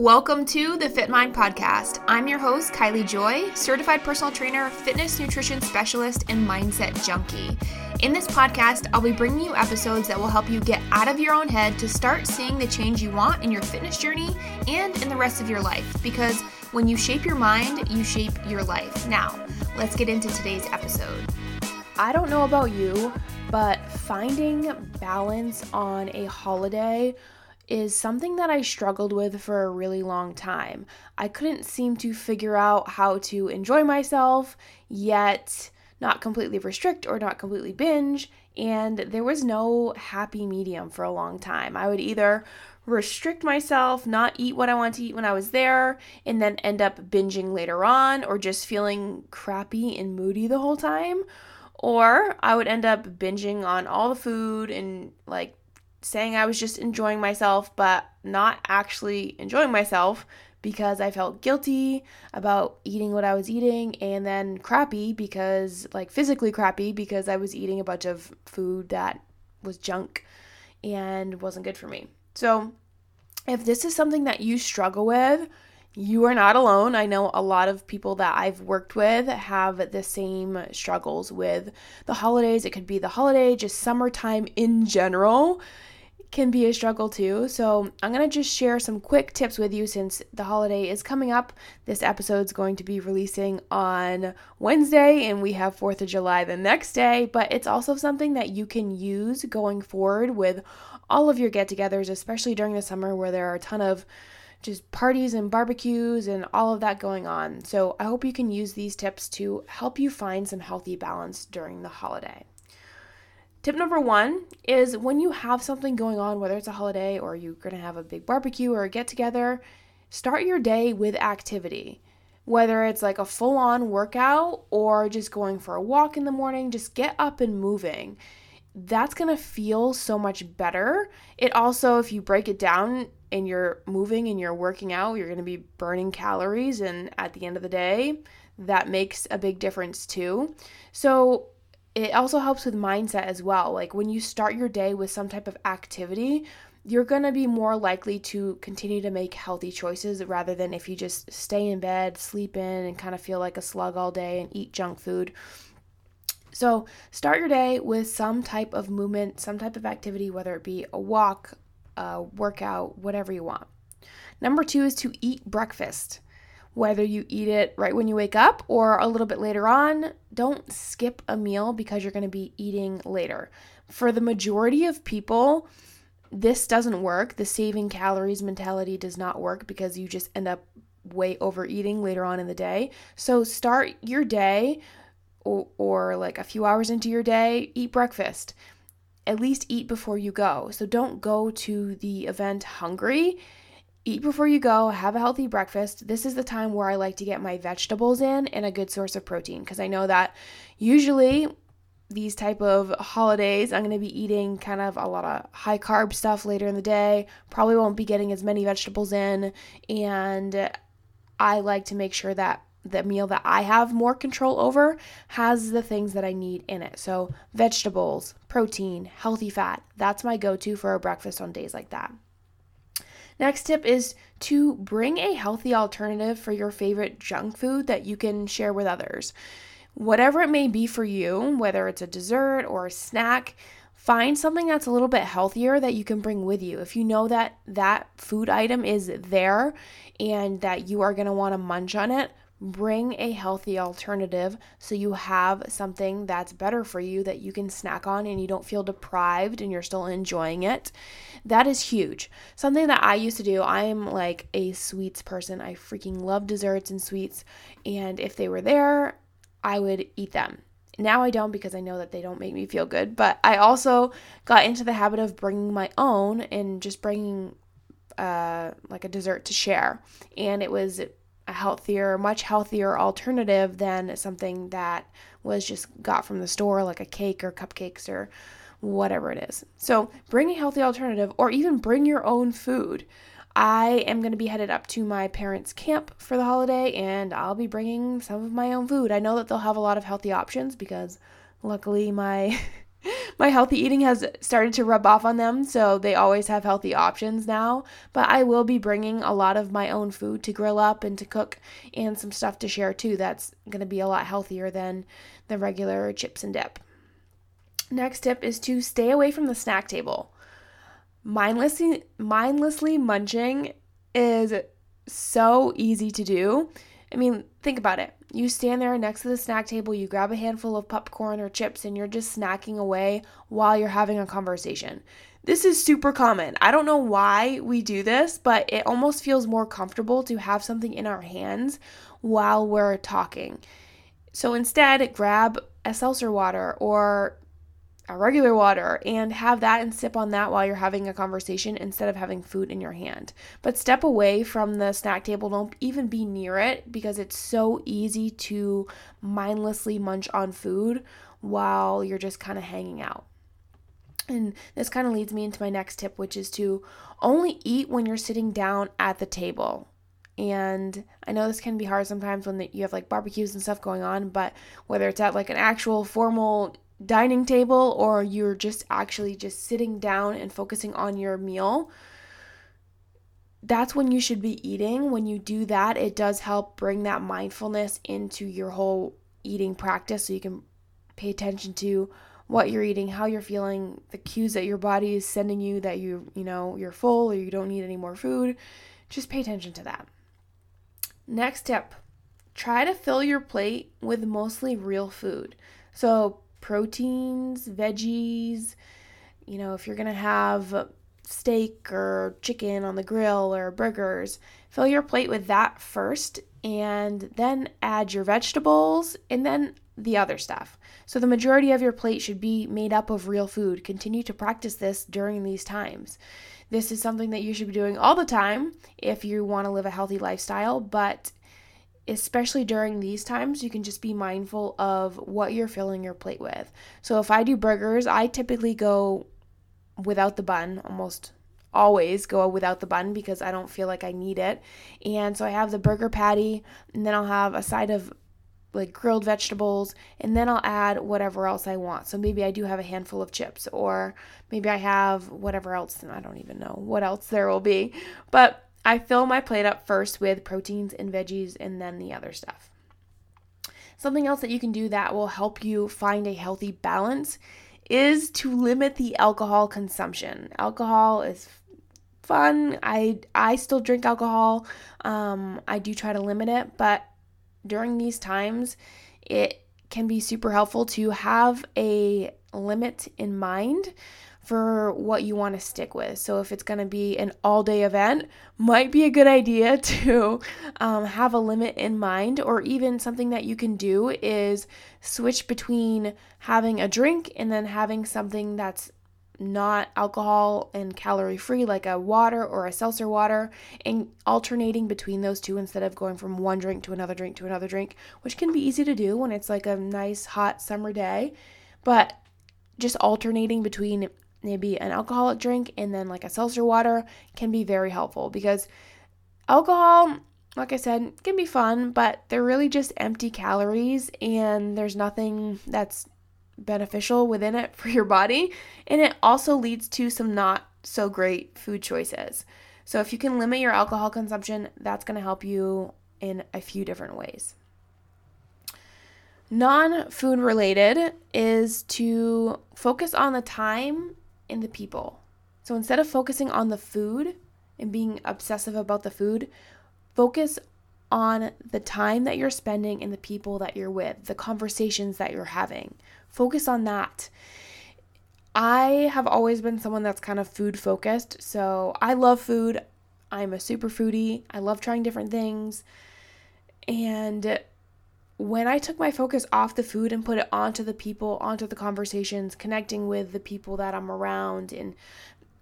Welcome to the Fit Mind Podcast. I'm your host, Kylie Joy, certified personal trainer, fitness nutrition specialist, and mindset junkie. In this podcast, I'll be bringing you episodes that will help you get out of your own head to start seeing the change you want in your fitness journey and in the rest of your life. Because when you shape your mind, you shape your life. Now, let's get into today's episode. I don't know about you, but finding balance on a holiday is something that I struggled with for a really long time. I couldn't seem to figure out how to enjoy myself, yet not completely restrict or not completely binge, and there was no happy medium for a long time. I would either restrict myself, not eat what I want to eat when I was there, and then end up binging later on, or just feeling crappy and moody the whole time. Or I would end up binging on all the food and like saying I was just enjoying myself, but not actually enjoying myself because I felt guilty about eating what I was eating, and then crappy because, like, physically crappy because I was eating a bunch of food that was junk and wasn't good for me. So, if this is something that you struggle with, you are not alone. I know a lot of people that I've worked with have the same struggles with the holidays. It could be the holiday, just summertime in general can be a struggle too. So, I'm going to just share some quick tips with you since the holiday is coming up. This episode is going to be releasing on Wednesday and we have 4th of July the next day, but it's also something that you can use going forward with all of your get togethers, especially during the summer where there are a ton of just parties and barbecues and all of that going on. So, I hope you can use these tips to help you find some healthy balance during the holiday. Tip number one is when you have something going on, whether it's a holiday or you're going to have a big barbecue or a get together, start your day with activity. Whether it's like a full on workout or just going for a walk in the morning, just get up and moving. That's going to feel so much better. It also, if you break it down and you're moving and you're working out, you're going to be burning calories. And at the end of the day, that makes a big difference too. So, it also helps with mindset as well. Like when you start your day with some type of activity, you're going to be more likely to continue to make healthy choices rather than if you just stay in bed, sleep in, and kind of feel like a slug all day and eat junk food. So, start your day with some type of movement, some type of activity, whether it be a walk, a workout, whatever you want. Number two is to eat breakfast whether you eat it right when you wake up or a little bit later on. Don't skip a meal because you're going to be eating later. For the majority of people, this doesn't work. The saving calories mentality does not work because you just end up way overeating later on in the day. So start your day or, or like a few hours into your day, eat breakfast. At least eat before you go. So don't go to the event hungry eat before you go, have a healthy breakfast. This is the time where I like to get my vegetables in and a good source of protein because I know that usually these type of holidays i'm going to be eating kind of a lot of high carb stuff later in the day. Probably won't be getting as many vegetables in and i like to make sure that the meal that i have more control over has the things that i need in it. So vegetables protein healthy fat that's my go-to for a breakfast on days like that Next tip is to bring a healthy alternative for your favorite junk food that you can share with others. Whatever it may be for you, whether it's a dessert or a snack, find something that's a little bit healthier that you can bring with you. If you know that that food item is there and that you are going to want to munch on it, bring a healthy alternative so you have something that's better for you that you can snack on and you don't feel deprived and you're still enjoying it. That is huge. Something that I used to do, I'm like a sweets person. I freaking love desserts and sweets. And if they were there, I would eat them. Now I don't because I know that they don't make me feel good. But I also got into the habit of bringing my own and just bringing uh, like a dessert to share. And it was a healthier, much healthier alternative than something that was just got from the store, like a cake or cupcakes or whatever it is. So bring a healthy alternative or even bring your own food. I am going to be headed up to my parents' camp for the holiday and I'll be bringing some of my own food. I know that they'll have a lot of healthy options because luckily my my healthy eating has started to rub off on them, so they always have healthy options now. But I will be bringing a lot of my own food to grill up and to cook and some stuff to share too. That's going to be a lot healthier than the regular chips and dip. Next tip is to stay away from the snack table. Mindlessly mindlessly munching is so easy to do. I mean, think about it. You stand there next to the snack table, you grab a handful of popcorn or chips, and you're just snacking away while you're having a conversation. This is super common. I don't know why we do this, but it almost feels more comfortable to have something in our hands while we're talking. So instead, grab a seltzer water or regular water and have that and sip on that while you're having a conversation instead of having food in your hand. But step away from the snack table, don't even be near it because it's so easy to mindlessly munch on food while you're just kind of hanging out. And this kind of leads me into my next tip, which is to only eat when you're sitting down at the table. And I know this can be hard sometimes when you have like barbecues and stuff going on, but whether it's at like an actual formal dining table or you're just actually just sitting down and focusing on your meal, that's when you should be eating. When you do that, it does help bring that mindfulness into your whole eating practice so you can pay attention to what you're eating, how you're feeling, the cues that your body is sending you that you, you know, you're full or you don't need any more food. Just pay attention to that. Next tip, try to fill your plate with mostly real food. So proteins, veggies, you know, if you're going to have steak or chicken on the grill or burgers, fill your plate with that first and then add your vegetables and then the other stuff. So the majority of your plate should be made up of real food. Continue to practice this during these times. This is something that you should be doing all the time if you want to live a healthy lifestyle, but especially during these times, you can just be mindful of what you're filling your plate with. So if I do burgers, I typically go without the bun, almost always go without the bun because I don't feel like I need it. And so I have the burger patty, and then I'll have a side of like grilled vegetables, and then I'll add whatever else I want. So maybe I do have a handful of chips, or maybe I have whatever else, I don't even know what else there will be. But I fill my plate up first with proteins and veggies and then the other stuff. Something else that you can do that will help you find a healthy balance is to limit the alcohol consumption. Alcohol is fun. I I still drink alcohol. Um, I do try to limit it, but during these times, it can be super helpful to have a limit in mind for what you want to stick with. So if it's going to be an all day event, might be a good idea to um, have a limit in mind, or even something that you can do is switch between having a drink and then having something that's not alcohol and calorie free, like a water or a seltzer water, and alternating between those two instead of going from one drink to another drink to another drink, which can be easy to do when it's like a nice hot summer day. But just alternating between maybe an alcoholic drink and then like a seltzer water can be very helpful because alcohol like I said, can be fun, but they're really just empty calories and there's nothing that's beneficial within it for your body. And it also leads to some not so great food choices. So if you can limit your alcohol consumption, that's going to help you in a few different ways. Non food related is to focus on the time in the people. So instead of focusing on the food and being obsessive about the food, focus on the time that you're spending and the people that you're with, the conversations that you're having. Focus on that. I have always been someone that's kind of food focused. So I love food. I'm a super foodie. I love trying different things. And when I took my focus off the food and put it onto the people, onto the conversations, connecting with the people that I'm around and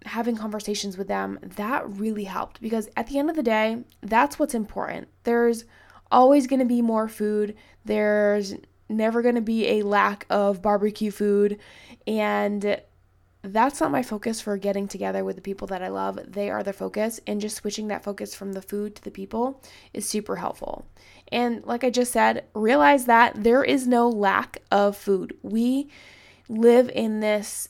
having conversations with them, that really helped because at the end of the day, that's what's important. There's always going to be more food. There's never going to be a lack of barbecue food and that's not my focus for getting together with the people that I love. They are the focus, and just switching that focus from the food to the people is super helpful. And like I just said, realize that there is no lack of food. We live in this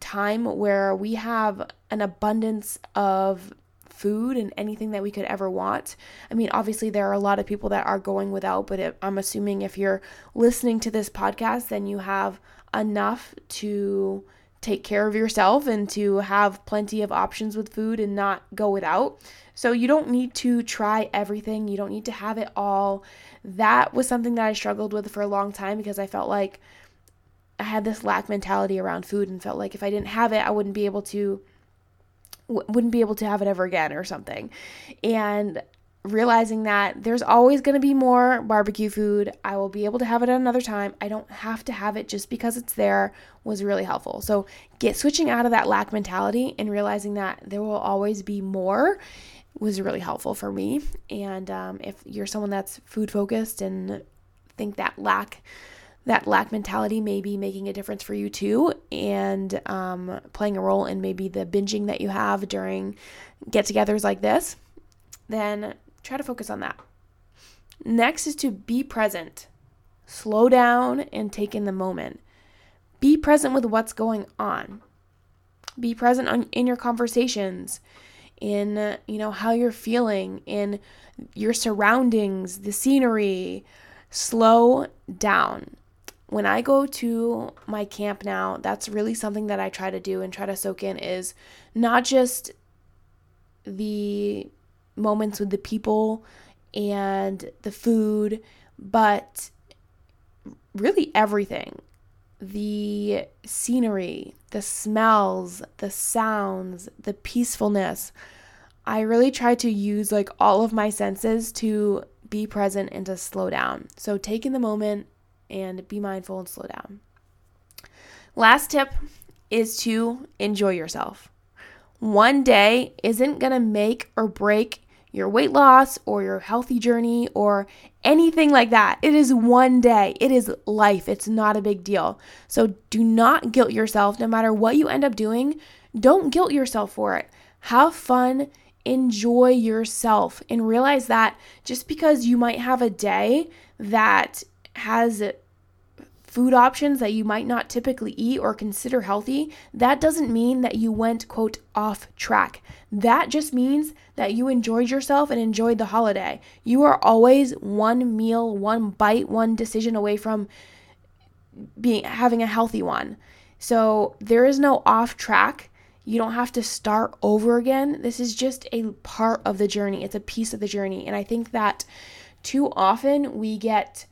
time where we have an abundance of food and anything that we could ever want. I mean, obviously, there are a lot of people that are going without, but I'm assuming if you're listening to this podcast, then you have enough to take care of yourself and to have plenty of options with food and not go without. So you don't need to try everything, you don't need to have it all. That was something that I struggled with for a long time because I felt like I had this lack mentality around food and felt like if I didn't have it, I wouldn't be able to wouldn't be able to have it ever again or something. And realizing that there's always going to be more barbecue food. I will be able to have it at another time. I don't have to have it just because it's there was really helpful. So, get switching out of that lack mentality and realizing that there will always be more was really helpful for me. And um, if you're someone that's food focused and think that lack that lack mentality may be making a difference for you too and um, playing a role in maybe the binging that you have during get togethers like this, then try to focus on that. Next is to be present. Slow down and take in the moment. Be present with what's going on. Be present on, in your conversations, in you know how you're feeling, in your surroundings, the scenery. Slow down when I go to my camp now, that's really something that I try to do and try to soak in is not just the moments with the people and the food, but really everything the scenery, the smells, the sounds, the peacefulness. I really try to use like all of my senses to be present and to slow down. So, taking the moment and be mindful and slow down. Last tip is to enjoy yourself. One day isn't going to make or break your weight loss or your healthy journey or anything like that. It is one day. It is life. It's not a big deal. So do not guilt yourself no matter what you end up doing. Don't guilt yourself for it. Have fun, enjoy yourself, and realize that just because you might have a day that has food options that you might not typically eat or consider healthy, that doesn't mean that you went, quote, off track. That just means that you enjoyed yourself and enjoyed the holiday. You are always one meal, one bite, one decision away from being having a healthy one. So there is no off track. You don't have to start over again. This is just a part of the journey. It's a piece of the journey. And I think that too often we get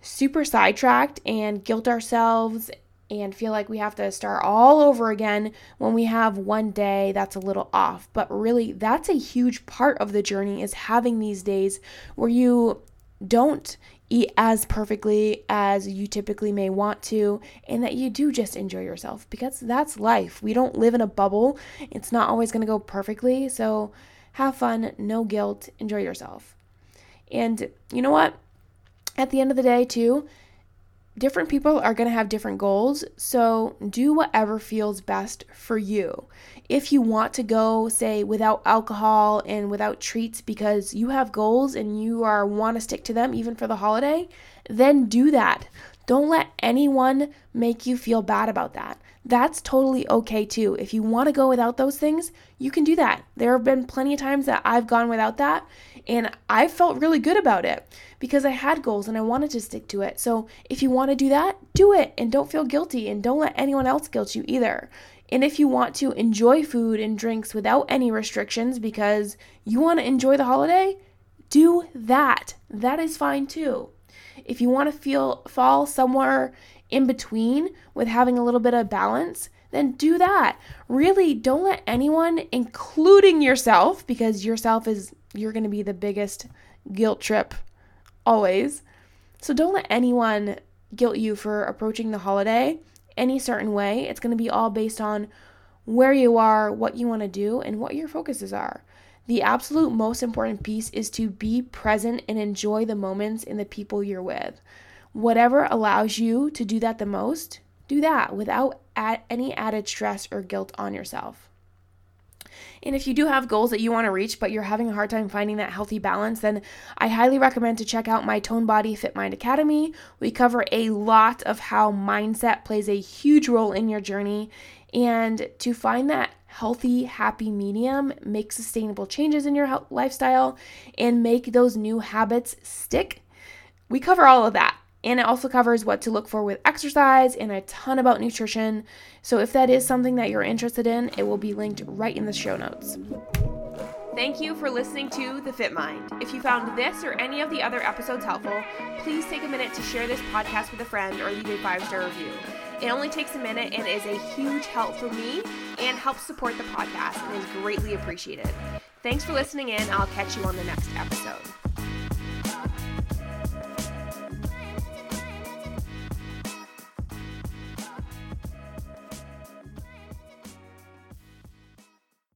super sidetracked and guilt ourselves and feel like we have to start all over again when we have one day that's a little off. But really, that's a huge part of the journey is having these days where you don't eat as perfectly as you typically may want to, and that you do just enjoy yourself because that's life. We don't live in a bubble, it's not always going to go perfectly. So have fun, no guilt, enjoy yourself. And you know what? At the end of the day, too, different people are going to have different goals. So do whatever feels best for you. If you want to go, say, without alcohol and without treats because you have goals and you are want to stick to them even for the holiday, then do that. Don't let anyone make you feel bad about that. That's totally okay too. If you want to go without those things, you can do that. There have been plenty of times that I've gone without that and I felt really good about it because I had goals and I wanted to stick to it. So if you want to do that, do it and don't feel guilty and don't let anyone else guilt you either. And if you want to enjoy food and drinks without any restrictions because you want to enjoy the holiday, do that. That is fine too. If you want to feel fall somewhere in between with having a little bit of balance, then do that. Really don't let anyone including yourself because yourself is you're going to be the biggest guilt trip always. So don't let anyone guilt you for approaching the holiday any certain way. It's going to be all based on where you are, what you want to do, and what your focuses are. The absolute most important piece is to be present and enjoy the moments and the people you're with. Whatever allows you to do that the most, do that without any added stress or guilt on yourself. And if you do have goals that you want to reach, but you're having a hard time finding that healthy balance, then I highly recommend to check out my Toned Body Fit Mind Academy. We cover a lot of how mindset plays a huge role in your journey and to find that healthy, happy medium, make sustainable changes in your lifestyle, and make those new habits stick. We cover all of that. And it also covers what to look for with exercise and a ton about nutrition. So if that is something that you're interested in, it will be linked right in the show notes. Thank you for listening to The Fit Mind. If you found this or any of the other episodes helpful, please take a minute to share this podcast with a friend or leave a five star review. It only takes a minute and is a huge help for me and helps support the podcast and is greatly appreciated. Thanks for listening in. I'll catch you on the next episode.